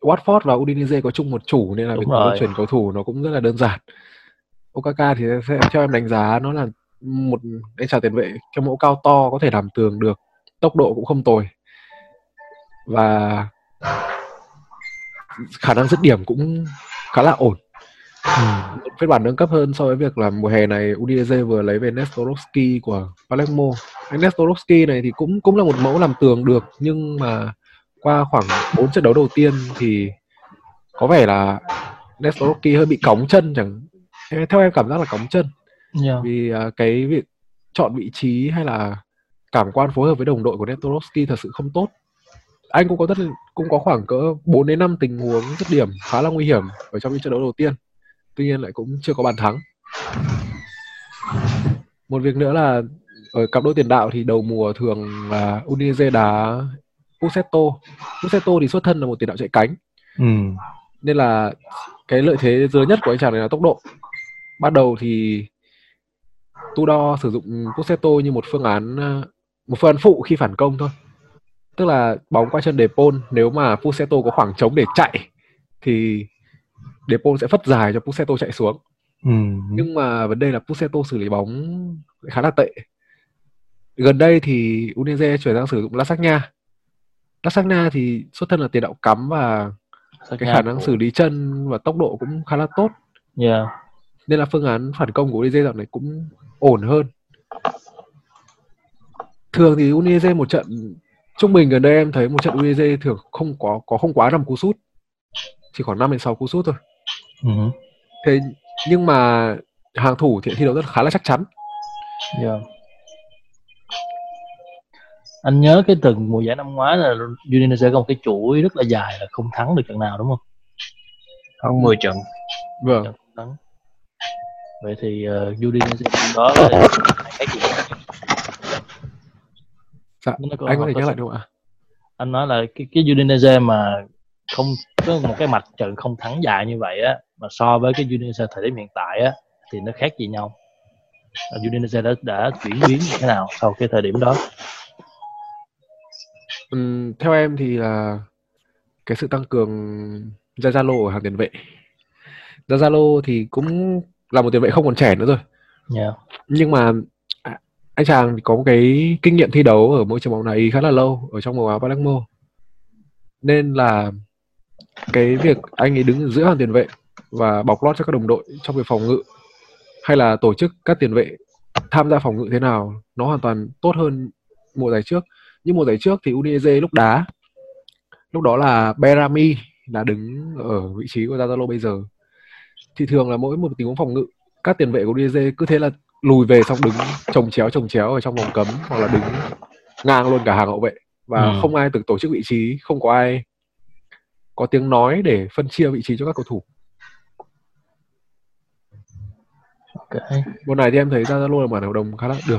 Watford và Udinese có chung một chủ nên là Đúng việc rồi. chuyển cầu thủ nó cũng rất là đơn giản. Okaka thì sẽ theo em đánh giá nó là một anh chàng tiền vệ cái mẫu cao to có thể làm tường được, tốc độ cũng không tồi và khả năng dứt điểm cũng khá là ổn. Một phiên bản nâng cấp hơn so với việc là mùa hè này Udinese vừa lấy về Nestorovski của Palermo. Anh Nestorovski này thì cũng cũng là một mẫu làm tường được nhưng mà qua khoảng 4 trận đấu đầu tiên thì có vẻ là Nestorovski hơi bị cóng chân chẳng theo em cảm giác là cóng chân yeah. vì à, cái việc chọn vị trí hay là cảm quan phối hợp với đồng đội của Nestorovski thật sự không tốt anh cũng có rất cũng có khoảng cỡ 4 đến 5 tình huống dứt điểm khá là nguy hiểm ở trong những trận đấu đầu tiên tuy nhiên lại cũng chưa có bàn thắng. Một việc nữa là ở cặp đôi tiền đạo thì đầu mùa thường là Udinese đá Pusetto Pusetto thì xuất thân là một tiền đạo chạy cánh. Ừ. nên là cái lợi thế lớn nhất của anh chàng này là tốc độ. Ban đầu thì Tudor sử dụng Pussetto như một phương án một phương án phụ khi phản công thôi. Tức là bóng qua chân De Paul nếu mà Pussetto có khoảng trống để chạy thì De Paul sẽ phất dài cho Pussetto chạy xuống. Ừ. nhưng mà vấn đề là Pussetto xử lý bóng khá là tệ. Gần đây thì Udinese chuyển sang sử dụng Lasagna. Lasagna thì xuất thân là tiền đạo cắm và cái khả năng của... xử lý chân và tốc độ cũng khá là tốt. Yeah. nên là phương án phản công của Udinese dạo này cũng ổn hơn. Thường thì Udinese một trận trung bình gần đây em thấy một trận Udinese thường không có có không quá năm cú sút. Chỉ khoảng 5 đến 6 cú sút thôi uh-huh. thế nhưng mà hàng thủ thì thi đấu rất khá là chắc chắn yeah. anh nhớ cái từng mùa giải năm ngoái là Udinese có một cái chuỗi rất là dài là không thắng được trận nào đúng không hơn 10 trận vâng trận thắng. vậy thì uh, Udinese đó là cái gì dạ, anh có thể nhắc lại được ạ anh nói là cái cái Udinese mà không có một cái mạch trận không thắng dài như vậy á mà so với cái Udinese thời điểm hiện tại á thì nó khác gì nhau. Udinese đã đã chuyển biến như thế nào sau cái thời điểm đó? Uhm, theo em thì là cái sự tăng cường Zazalo ở hàng tiền vệ. Zazalo thì cũng là một tiền vệ không còn trẻ nữa rồi. Yeah. nhưng mà à, anh chàng thì có một cái kinh nghiệm thi đấu ở môi trường bóng đá khá là lâu ở trong màu áo Palermo. Nên là cái việc anh ấy đứng giữa hàng tiền vệ và bọc lót cho các đồng đội trong việc phòng ngự. Hay là tổ chức các tiền vệ tham gia phòng ngự thế nào nó hoàn toàn tốt hơn mùa giải trước. Nhưng mùa giải trước thì Udinese lúc đá lúc đó là Berami là đứng ở vị trí của Zazalo bây giờ. Thì thường là mỗi một tình huống phòng ngự các tiền vệ của Udinese cứ thế là lùi về xong đứng chồng chéo chồng chéo ở trong vòng cấm hoặc là đứng ngang luôn cả hàng hậu vệ. Và ừ. không ai tự tổ chức vị trí không có ai có tiếng nói để phân chia vị trí cho các cầu thủ okay. mùa này thì em thấy Zazalo là bản hợp đồng khá là được.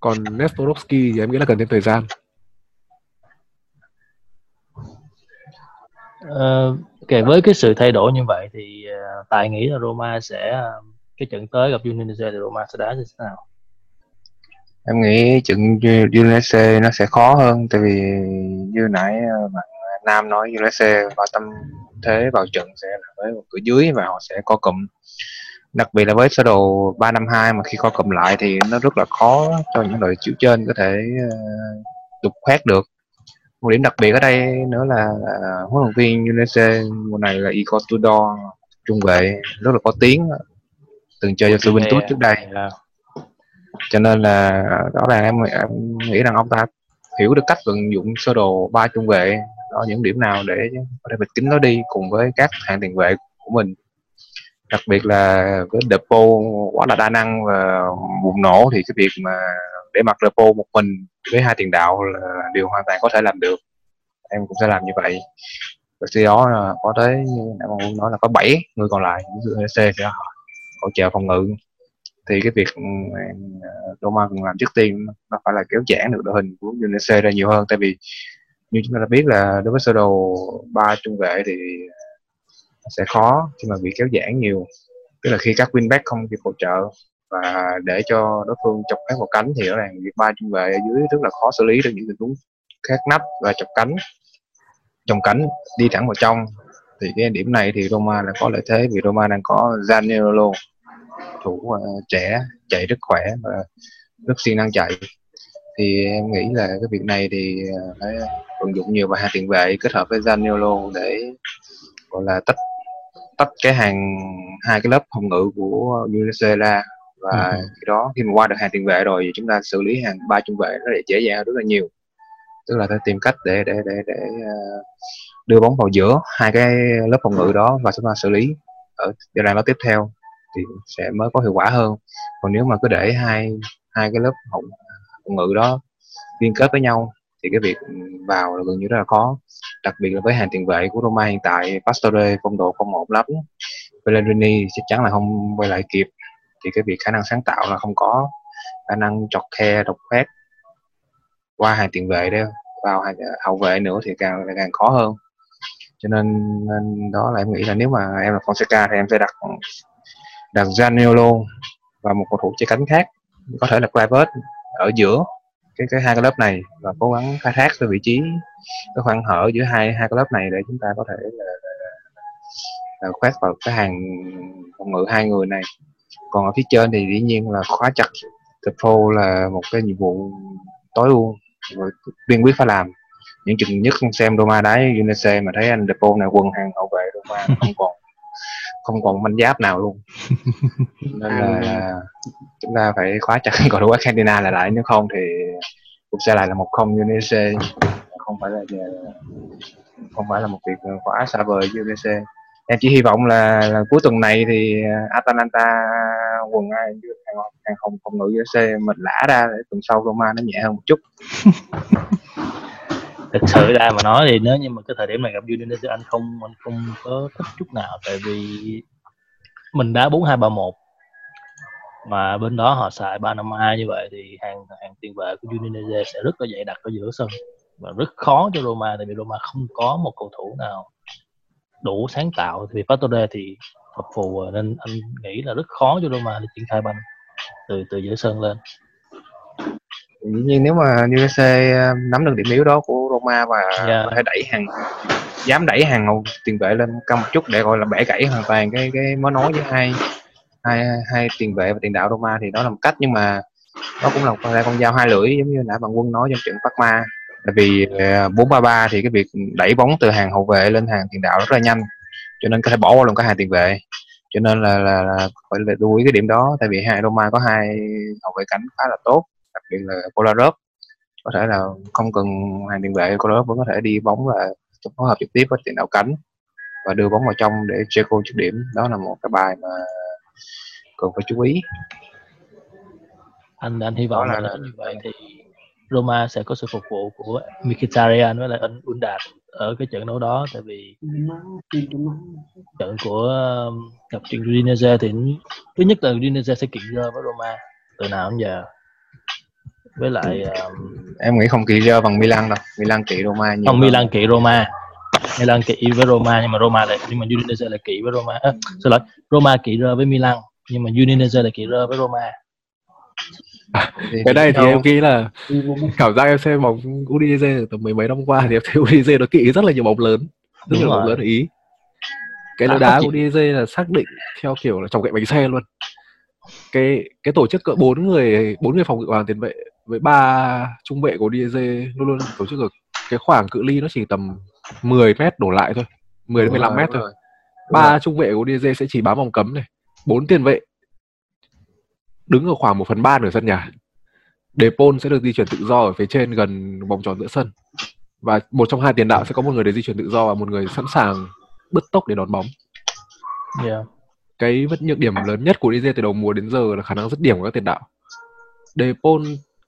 Còn Nestorovski thì em nghĩ là cần thêm thời gian. Uh, okay, với cái sự thay đổi như vậy thì uh, tài nghĩ là Roma sẽ uh, cái trận tới gặp Udinese thì Roma sẽ đá như thế nào? Em nghĩ trận Udinese nó sẽ khó hơn tại vì như nãy bạn Nam nói Udinese vào tâm thế vào trận sẽ là với một cửa dưới và họ sẽ co cụm đặc biệt là với sơ đồ 352 mà khi co cụm lại thì nó rất là khó cho những đội chịu trên có thể đục khoét được. Một điểm đặc biệt ở đây nữa là uh, huấn luyện viên Udinese mùa này là Igor Tudor trung vệ rất là có tiếng từng chơi cho Juventus trước đây. cho nên là rõ ràng em, em nghĩ rằng ông ta hiểu được cách vận dụng sơ đồ ba trung vệ. Có những điểm nào để có thể bịt kín nó đi cùng với các hàng tiền vệ của mình đặc biệt là với Depo quá là đa năng và bùng nổ thì cái việc mà để mặc Depo một mình với hai tiền đạo là điều hoàn toàn có thể làm được. Em cũng sẽ làm như vậy. Và khi đó là có tới như nãy ông nói là có 7 người còn lại C sẽ hỗ trợ phòng ngự. Thì cái việc ừ, Roma à, cần làm trước tiên nó phải là kéo giãn được đội hình của Udinese ra nhiều hơn. Tại vì như chúng ta đã biết là đối với sơ đồ ba trung vệ thì sẽ khó khi mà bị kéo giãn nhiều. Tức là khi các winback không kịp hỗ trợ và để cho đối phương chọc các vào cánh thì rõ ràng việc ba trung vệ ở dưới rất là khó xử lý được những tình huống khác nắp và chọc cánh. Chồng cánh đi thẳng vào trong. Thì cái điểm này thì Roma là có lợi thế vì Roma đang có Zaniolo thủ uh, trẻ chạy rất khỏe và rất siêng năng chạy. Thì em nghĩ là cái việc này thì ờ, phải vận dụng nhiều và hai tiền vệ kết hợp với Zaniolo để gọi là tách tách cái hàng hai cái lớp phòng ngự của ra và ừ. khi đó khi mà qua được hàng tiền vệ rồi thì chúng ta xử lý hàng ba trung vệ nó để dễ dàng rất là nhiều. Tức là phải tìm cách để để để để uh, đưa bóng vào giữa hai cái lớp phòng ngự đó và chúng ta xử lý ở giai đoạn đó tiếp theo thì sẽ mới có hiệu quả hơn. Còn nếu mà cứ để hai hai cái lớp phòng ngôn ngữ đó liên kết với nhau thì cái việc vào là gần như rất là khó đặc biệt là với hàng tiền vệ của Roma hiện tại Pastore phong độ không ổn lắm. Pellegrini chắc chắn là không quay lại kịp. Thì cái việc khả năng sáng tạo là không có. Khả năng chọc khe độc khoét qua hàng tiền vệ đó vào hàng hậu vệ nữa thì càng càng khó hơn. Cho nên, nên đó là em nghĩ là nếu mà em là Fonseca thì em sẽ đặt đặt Zaniolo và một cầu thủ chơi cánh khác. Có thể là Clivert ở giữa cái cái hai cái lớp này và cố gắng khai thác cái vị trí cái khoảng hở giữa hai hai cái lớp này để chúng ta có thể là, là khoét vào cái hàng phòng ngự hai người này. Còn ở phía trên thì dĩ nhiên là khóa chặt Depo là một cái nhiệm vụ tối ưu tiên quyết phải làm. Những chừng nhất xem Roma đá unice mà thấy anh Depo này quần hàng hậu vệ Roma không còn không còn manh giáp nào luôn. Nên là, là chúng ta phải khóa chặt cầu thủ Argentina lại lại nếu không thì cũng sẽ lại là một không Udinese không phải là không phải là một việc quá xa vời với Udinese em chỉ hy vọng là, là cuối tuần này thì Atalanta quần ai hàng hàng hồng phòng ngự UC mình lã ra để tuần sau Roma nó nhẹ hơn một chút thực sự ra mà nói thì nếu như mà cái thời điểm này gặp Udinese, anh không anh không có thích chút nào. Tại vì mình đá bốn hai ba một mà bên đó họ xài ba năm hai như vậy thì hàng hàng tiền vệ của Udinese sẽ rất là dày đặc ở giữa sân và rất khó cho Roma, tại vì Roma không có một cầu thủ nào đủ sáng tạo. Thì Pastore thì hợp phù, nên anh nghĩ là rất khó cho Roma để triển khai banh từ từ giữa sân lên dĩ nhiên nếu mà Udinese nắm được điểm yếu đó của Roma và yeah. có thể đẩy hàng dám đẩy hàng hậu tiền vệ lên cao một chút để gọi là bẻ gãy hoàn toàn cái cái mối nối với hai hai hai tiền vệ và tiền đạo Roma thì đó là một cách. Nhưng mà nó cũng là một con dao hai lưỡi giống như nãy bạn quân nói trong trận Parma tại vì 433 ờ, thì cái việc đẩy bóng từ hàng hậu vệ lên hàng tiền đạo rất là nhanh cho nên có thể bỏ qua luôn cả hàng tiền vệ. Cho nên là, là, là phải lưu ý cái điểm đó tại vì hai Roma có hai hậu vệ cánh khá là tốt biệt là Kolarov có thể là không cần hàng tiền vệ Kolarov vẫn có thể đi bóng và phối hợp trực tiếp với tiền đạo cánh và đưa bóng vào trong để Checo dứt điểm. Đó là một cái bài mà cần phải chú ý. Anh anh hy vọng là, là như vậy thì Roma sẽ có sự phục vụ của Mkhitaryan với lại Undad ở cái trận đấu đó tại vì trận của um, gặp trận Udinese thì thứ nhất là Udinese sẽ kiện rơ với Roma từ nào đến giờ với lại um, em nghĩ không kỳ rơ bằng Milan đâu. Milan kỵ Roma nhiều không Milan kỵ Roma. Milan kỵ với Roma nhưng mà Roma lại nhưng mà Udinese là kỵ với Roma. À, xin lỗi Roma kỵ rơ với Milan nhưng mà Udinese là kỵ rơ với Roma. À, cái này thì em nghĩ là cảm giác em xem bóng Udinese từ mười mấy năm qua thì em thấy Udinese nó kỵ rất là nhiều bóng lớn rất nhiều bóng lớn ý. Cái lối đá của Udinese là xác định theo kiểu là trong cạnh bánh xe luôn. Cái cái tổ chức cỡ bốn người bốn người phòng ngự hoàng tiền vệ với ba trung vệ của Udinese luôn luôn tổ chức ở cái khoảng cự ly nó chỉ tầm 10 mét đổ lại thôi 10 đến 15 mét thôi ba trung vệ của Udinese sẽ chỉ bám vòng cấm này bốn tiền vệ đứng ở khoảng 1 phần ba nửa sân nhà. Depol sẽ được di chuyển tự do ở phía trên gần vòng tròn giữa sân. Và một trong hai tiền đạo sẽ có một người để di chuyển tự do và một người sẵn sàng bứt tốc để đón bóng. Yeah. Cái vẫn nhược điểm lớn nhất của DJ từ đầu mùa đến giờ là khả năng dứt điểm của các tiền đạo. Depol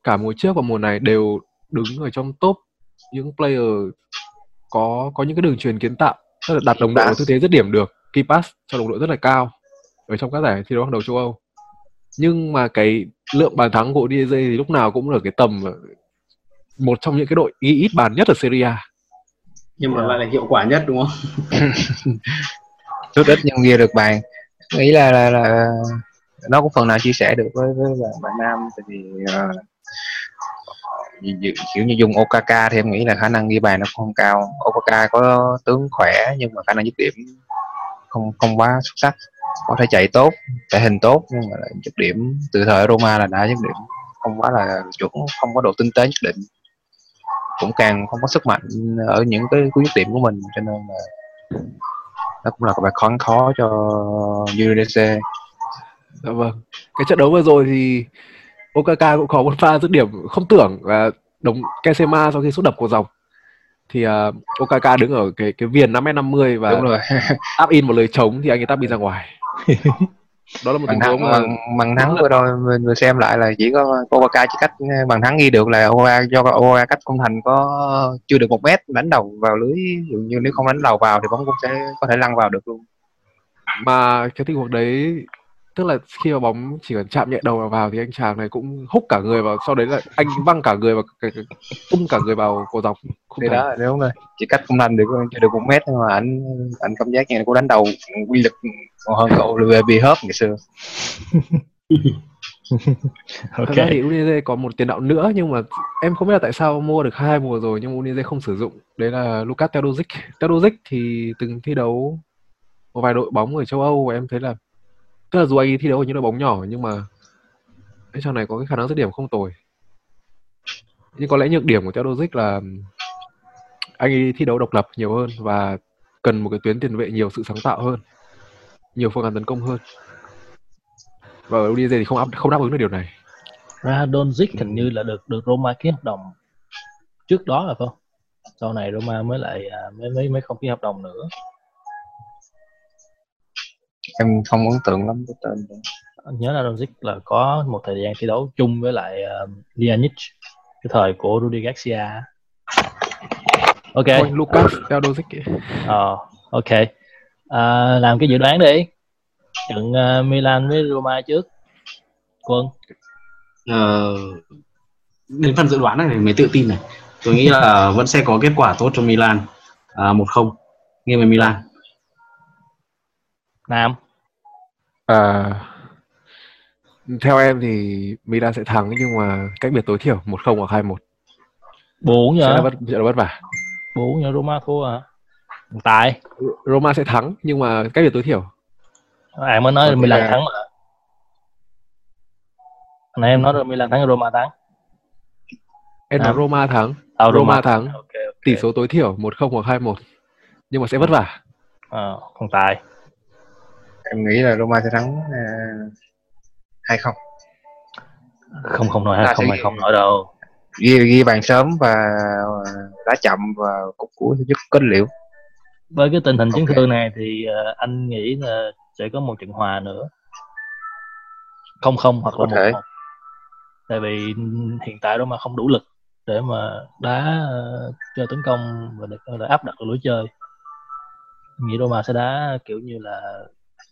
cả mùa trước và mùa này đều đứng ở trong top những player có có những cái đường truyền kiến tạo tức là đặt đồng đội ở tư thế dứt điểm được key pass cho đồng đội rất là cao ở trong các giải thi đấu hàng đầu châu Âu. Nhưng mà cái lượng bàn thắng của DJ thì lúc nào cũng ở cái tầm một trong những cái đội ghi ít bàn nhất ở Serie A. Nhưng mà lại là hiệu quả nhất đúng không? Chút ít nhưng ghi được bàn. Nghĩ là, là, là nó cũng phần nào chia sẻ được với với bạn Nam tại vì uh, kiểu như dùng Okaka thì em nghĩ là khả năng ghi bàn nó không cao. Okaka có tướng khỏe nhưng mà khả năng dứt điểm không không quá xuất sắc. Có thể chạy tốt chạy hình tốt nhưng mà dứt điểm. Từ thời Roma là đã dứt điểm. Không quá là chuẩn, không có độ tinh tế nhất định. Cũng càng không có sức mạnh ở những cái cú dứt điểm của mình, cho nên là nó cũng là một bài khó khó cho UDC. dạ vâng. Cái trận đấu vừa rồi thì Okaka cũng có một pha dứt điểm không tưởng là đồng Kesema sau khi sút đập của dòng. Thì uh, Okaka đứng ở cái cái viền 5m50 và Đúng rồi. áp in một lời trống thì anh ấy tắp đi ra ngoài. Đó là một tình huống mà bằng, bằng thắng vừa rồi mình vừa xem lại là chỉ có Okaka chỉ cách bằng thắng ghi được là Okaka do Okaka cách không thành có chưa được một mét đánh đầu vào lưới. Dụ như nếu không đánh đầu vào thì bóng cũng sẽ có thể lăn vào được luôn. Mà cái tình huống đấy tức là khi mà bóng chỉ cần chạm nhẹ đầu vào, thì anh chàng này cũng húc cả người vào sau đấy là anh văng cả người vào cái, cái, tung cả người vào cổ dọc. Không thì đó đúng rồi. Chỉ cách không đánh được chưa được một mét nhưng mà anh anh cảm giác như là cô đánh đầu quy lực còn hơn cậu về bị hớp ngày xưa. Ok. Ra thì Udinese có một tiền đạo nữa nhưng mà em không biết là tại sao mua được hai mùa rồi nhưng Udinese không sử dụng. Đấy là Lukas Teodosic Teodosic thì từng thi đấu một vài đội bóng ở châu Âu và em thấy là tức là dù anh ấy thi đấu ở những đội bóng nhỏ nhưng mà cái trò này có cái khả năng dứt điểm không tồi. Nhưng có lẽ nhược điểm của Teodosic là anh ấy thi đấu độc lập nhiều hơn và cần một cái tuyến tiền vệ nhiều sự sáng tạo hơn nhiều phương án tấn công hơn. Và ở Udinese thì không áp không đáp ứng được điều này. Radonjic hình như là được được Roma ký hợp đồng trước đó là không? Sau này Roma mới lại à, mới mới mới không ký hợp đồng nữa em không ấn tượng lắm cái tên đó. nhớ là Radonjic là có một thời gian thi đấu chung với lại uh, Lianic cái thời của Rudy Garcia. Ok. Ôi, Lucas Radonjic ờ uh, ok. Uh, làm cái dự đoán đi. Trận uh, Milan với Roma trước. Quân. Uh, đến phần dự đoán này mới tự tin này. Tôi nghĩ là vẫn sẽ có kết quả tốt cho Milan. À, một không. Nghiêng về Milan. Nam à, theo em thì Milan sẽ thắng nhưng mà cách biệt tối thiểu một không hoặc hai một. Bốn nhỉ sẽ là vất, sẽ là vất vả. Bốn nhỉ Roma thua à? Tại Roma sẽ thắng nhưng mà cách biệt tối thiểu. Bạn mới nói là Milan thắng mà. Này em nói rồi Milan thắng Roma thắng. Em nói Roma thắng. À, Roma, Roma thắng. okay, okay. tỷ số tối thiểu một không hoặc hai một. Nhưng mà sẽ vất vả. À, không tài em nghĩ là Roma sẽ thắng à, hai không? Không không nói hai không hai không nói đâu. ghi ghi bàn sớm và đá chậm và cục cuối giúp kết liễu. Với cái tình hình okay. chấn thương này thì uh, anh nghĩ là sẽ có một trận hòa nữa. Không không hoặc là một một. Tại vì hiện tại đó mà không đủ lực để mà đá uh, chơi tấn công và được là áp đặt lối chơi. Nghĩ Roma sẽ đá kiểu như là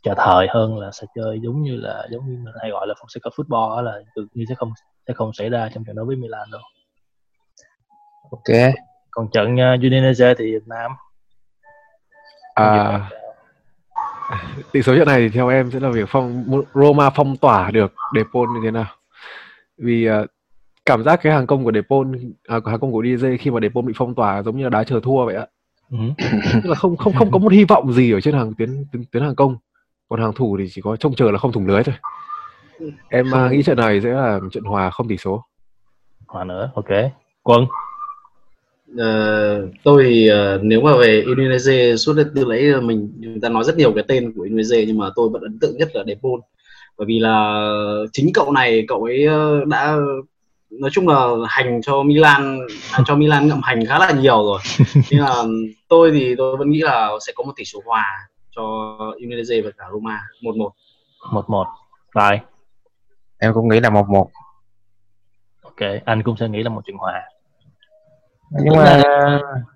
chờ thời hơn là sẽ chơi giống như là giống như mình hay gọi là phong sẽ có football là tự nhiên sẽ không sẽ không xảy ra trong trận đấu với Milan đâu. Ok. Còn trận uh, Udinese thì Việt Nam. À, tỷ số trận này thì theo em sẽ là việc phong Roma phong tỏa được Depol như thế nào? Vì uh, cảm giác cái hàng công của Depol à, hàng công của DJ khi mà Depol bị phong tỏa giống như là đá chờ thua vậy ạ ừ. tức là không không không có một hy vọng gì ở trên hàng tuyến tuyến, tuyến hàng công còn hàng thủ thì chỉ có trông chờ là không thủng lưới thôi. Em uh, nghĩ trận này sẽ là trận hòa không tỷ số. Hòa nữa ok. Quân. Uh, tôi thì uh, nếu mà về Indonesia suốt từ lấy mình chúng ta nói rất nhiều cái tên của Indonesia nhưng mà tôi vẫn ấn tượng nhất là Depol. Bởi vì là chính cậu này cậu ấy đã nói chung là hành cho Milan à, cho Milan ngậm hành khá là nhiều rồi. Nhưng mà tôi thì tôi vẫn nghĩ là sẽ có một tỷ số hòa cho Indonesia và cả Roma một một. Một một. Rồi em cũng nghĩ là một một. Ok anh cũng sẽ nghĩ là một trận hòa. Nhưng mà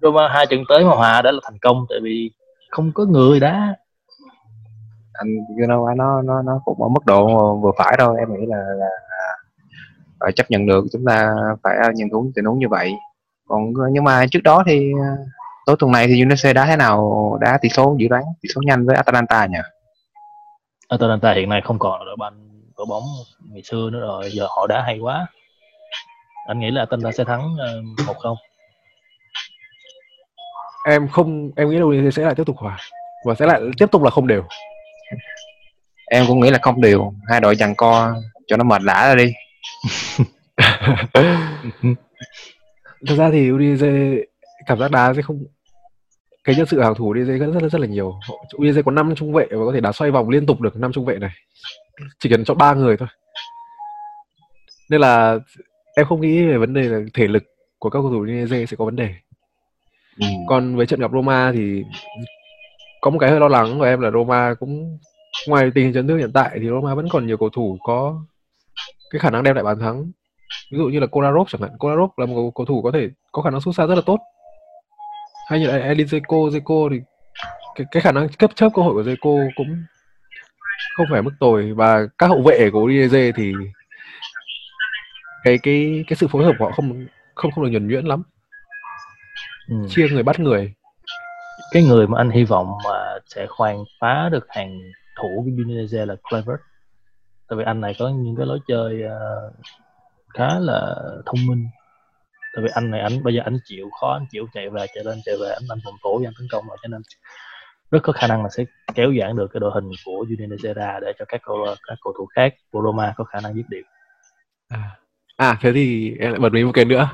Roma hai trận tới mà hòa đã là thành công tại vì không có người đá. Anh you know nó nó nó cũng ở mức độ vừa phải thôi. Em nghĩ là là, là chấp nhận được chúng ta phải nhận huống tình huống như vậy. Còn nhưng mà trước đó thì tối tuần này thì United đá thế nào? Đá tỷ số dự đoán tỷ số nhanh với Atalanta nhỉ? Atalanta hiện nay không còn là đội banh đội bóng ngày xưa nữa rồi giờ họ đá hay quá. Anh nghĩ là Atalanta sẽ thắng một không. Em không em nghĩ là Udinese sẽ lại tiếp tục hòa và sẽ lại tiếp tục là không đều. Em cũng nghĩ là không đều. Hai đội giằng co cho nó mệt lã ra đi. Thực ra thì Udinese cảm giác đá sẽ không cái nhân sự hàng thủ Udinese rất rất rất là nhiều Udinese có năm trung vệ và có thể đá xoay vòng liên tục được năm trung vệ này chỉ cần chọn ba người thôi nên là em không nghĩ về vấn đề là thể lực của các cầu thủ Udinese sẽ có vấn đề Ừ. Còn với trận gặp Roma thì có một cái hơi lo lắng của em là Roma cũng ngoài tình hình chấn thương hiện tại thì Roma vẫn còn nhiều cầu thủ có cái khả năng đem lại bàn thắng. Ví dụ như là Kolarov chẳng hạn. Kolarov là một cầu thủ có thể có khả năng sút xa rất là tốt. Hay như là Elin Zeko, Zeko thì cái, cái khả năng cấp chớp cơ hội của Zeko cũng không phải mức tồi. Và các hậu vệ của Udinese thì cái cái cái sự phối hợp của họ không không không được nhuần nhuyễn lắm. Ừ. chia người bắt người. Cái người mà anh hy vọng mà sẽ khoan phá được hàng thủ của Udinese là Clever tại vì anh này có những cái lối chơi uh, khá là thông minh tại vì anh này anh bây giờ anh chịu khó anh chịu chạy về chạy lên chạy về anh anh phòng thủ anh tấn công rồi cho nên rất có khả năng là sẽ kéo giãn được cái đội hình của Udinese ra để cho các cầu các cầu thủ khác của Roma có khả năng dứt điểm. À, à thế thì em lại bật mí một cái nữa.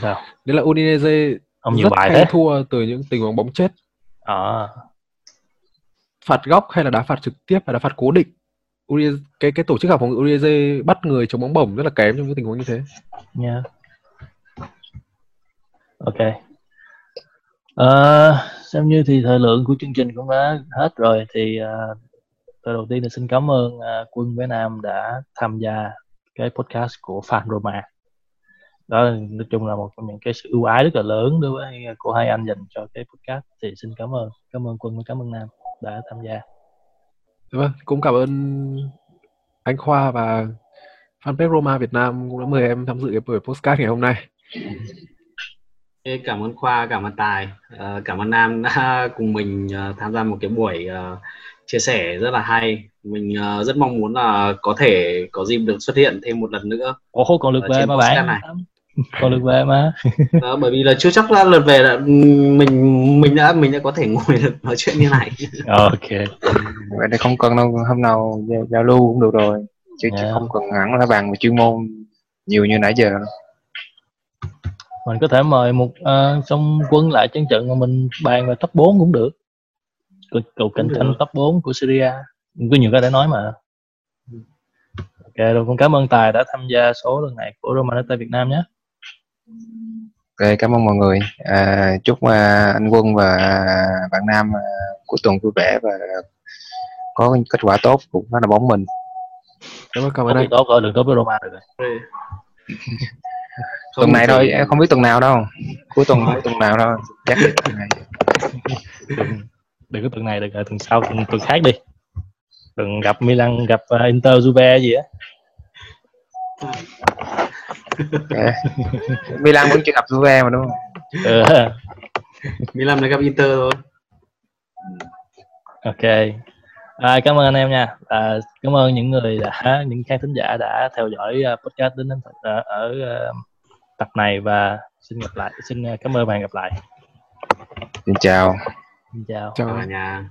Sao? Đấy là Udinese ông nhiều rất bài hay thế. thua từ những tình huống bóng chết. À, phạt góc hay là đá phạt trực tiếp hay đá phạt cố định? Udinese, cái cái tổ chức học phòng Udinese bắt người chống bóng bổng rất là kém trong những tình huống như thế. Nha ok. À, xem như thì thời lượng của chương trình cũng đã hết rồi thì uh, tôi đầu tiên là xin cảm ơn uh, Quân với Nam đã tham gia cái podcast của Fan Roma đó là, nói chung là một trong những cái sự ưu ái rất là lớn đối với của hai anh dành cho cái podcast thì xin cảm ơn cảm ơn Quân và cảm ơn Nam đã tham gia. Vâng cũng cảm ơn anh Khoa và fanpage Roma Việt Nam cũng đã mời em tham dự cái buổi podcast ngày hôm nay cảm ơn Khoa, cảm ơn Tài, ờ, cảm ơn Nam đã cùng mình ờ, tham gia một cái buổi ờ, chia sẻ rất là hay. Mình rất mong muốn là có thể có dịp được xuất hiện thêm một lần nữa. Ồ, còn lượt về mà bạn. Này. Còn lượt về mà. à, bởi vì là chưa chắc là lượt về là mình mình đã mình đã có thể ngồi được nói chuyện như này. ok. Vậy thì không cần đâu, hôm nào giao, giao lưu cũng được rồi. Chứ, yeah. chứ dạ. không cần hẳn là bằng chuyên môn nhiều như nãy giờ mình có thể mời một uh, song quân lại chân trận mà mình bàn về top 4 cũng được. Cầu cạnh tranh top 4 của Syria. Có nhiều cái để nói mà. Ok rồi cũng cảm ơn tài đã tham gia số lần này của Romanetta Việt Nam nhé. Ok cảm ơn mọi người. À, chúc uh, anh quân và bạn nam uh, cuối tuần vui vẻ và có kết quả tốt cũng là bóng mình. Cảm ơn cảm ơn tốt rồi đừng tốt với Roma được rồi tuần này thôi em không biết tuần nào đâu. Cuối tuần cuối tuần nào đâu. Chắc tuần này. Đừng, có tuần này được rồi tuần sau tuần, tuần khác đi. Tuần gặp Milan gặp uh, Inter Juve gì á. Yeah. Milan vẫn chưa gặp Juve mà đúng không? Ừ. Milan mới gặp Inter thôi ok à, cảm ơn anh em nha. À, cảm ơn những người đã những khán thính giả đã theo dõi uh, podcast đến đến ở, ở uh, tập này và xin gặp lại xin uh, cảm ơn bạn gặp lại. Xin chào. Xin chào. Chào nhà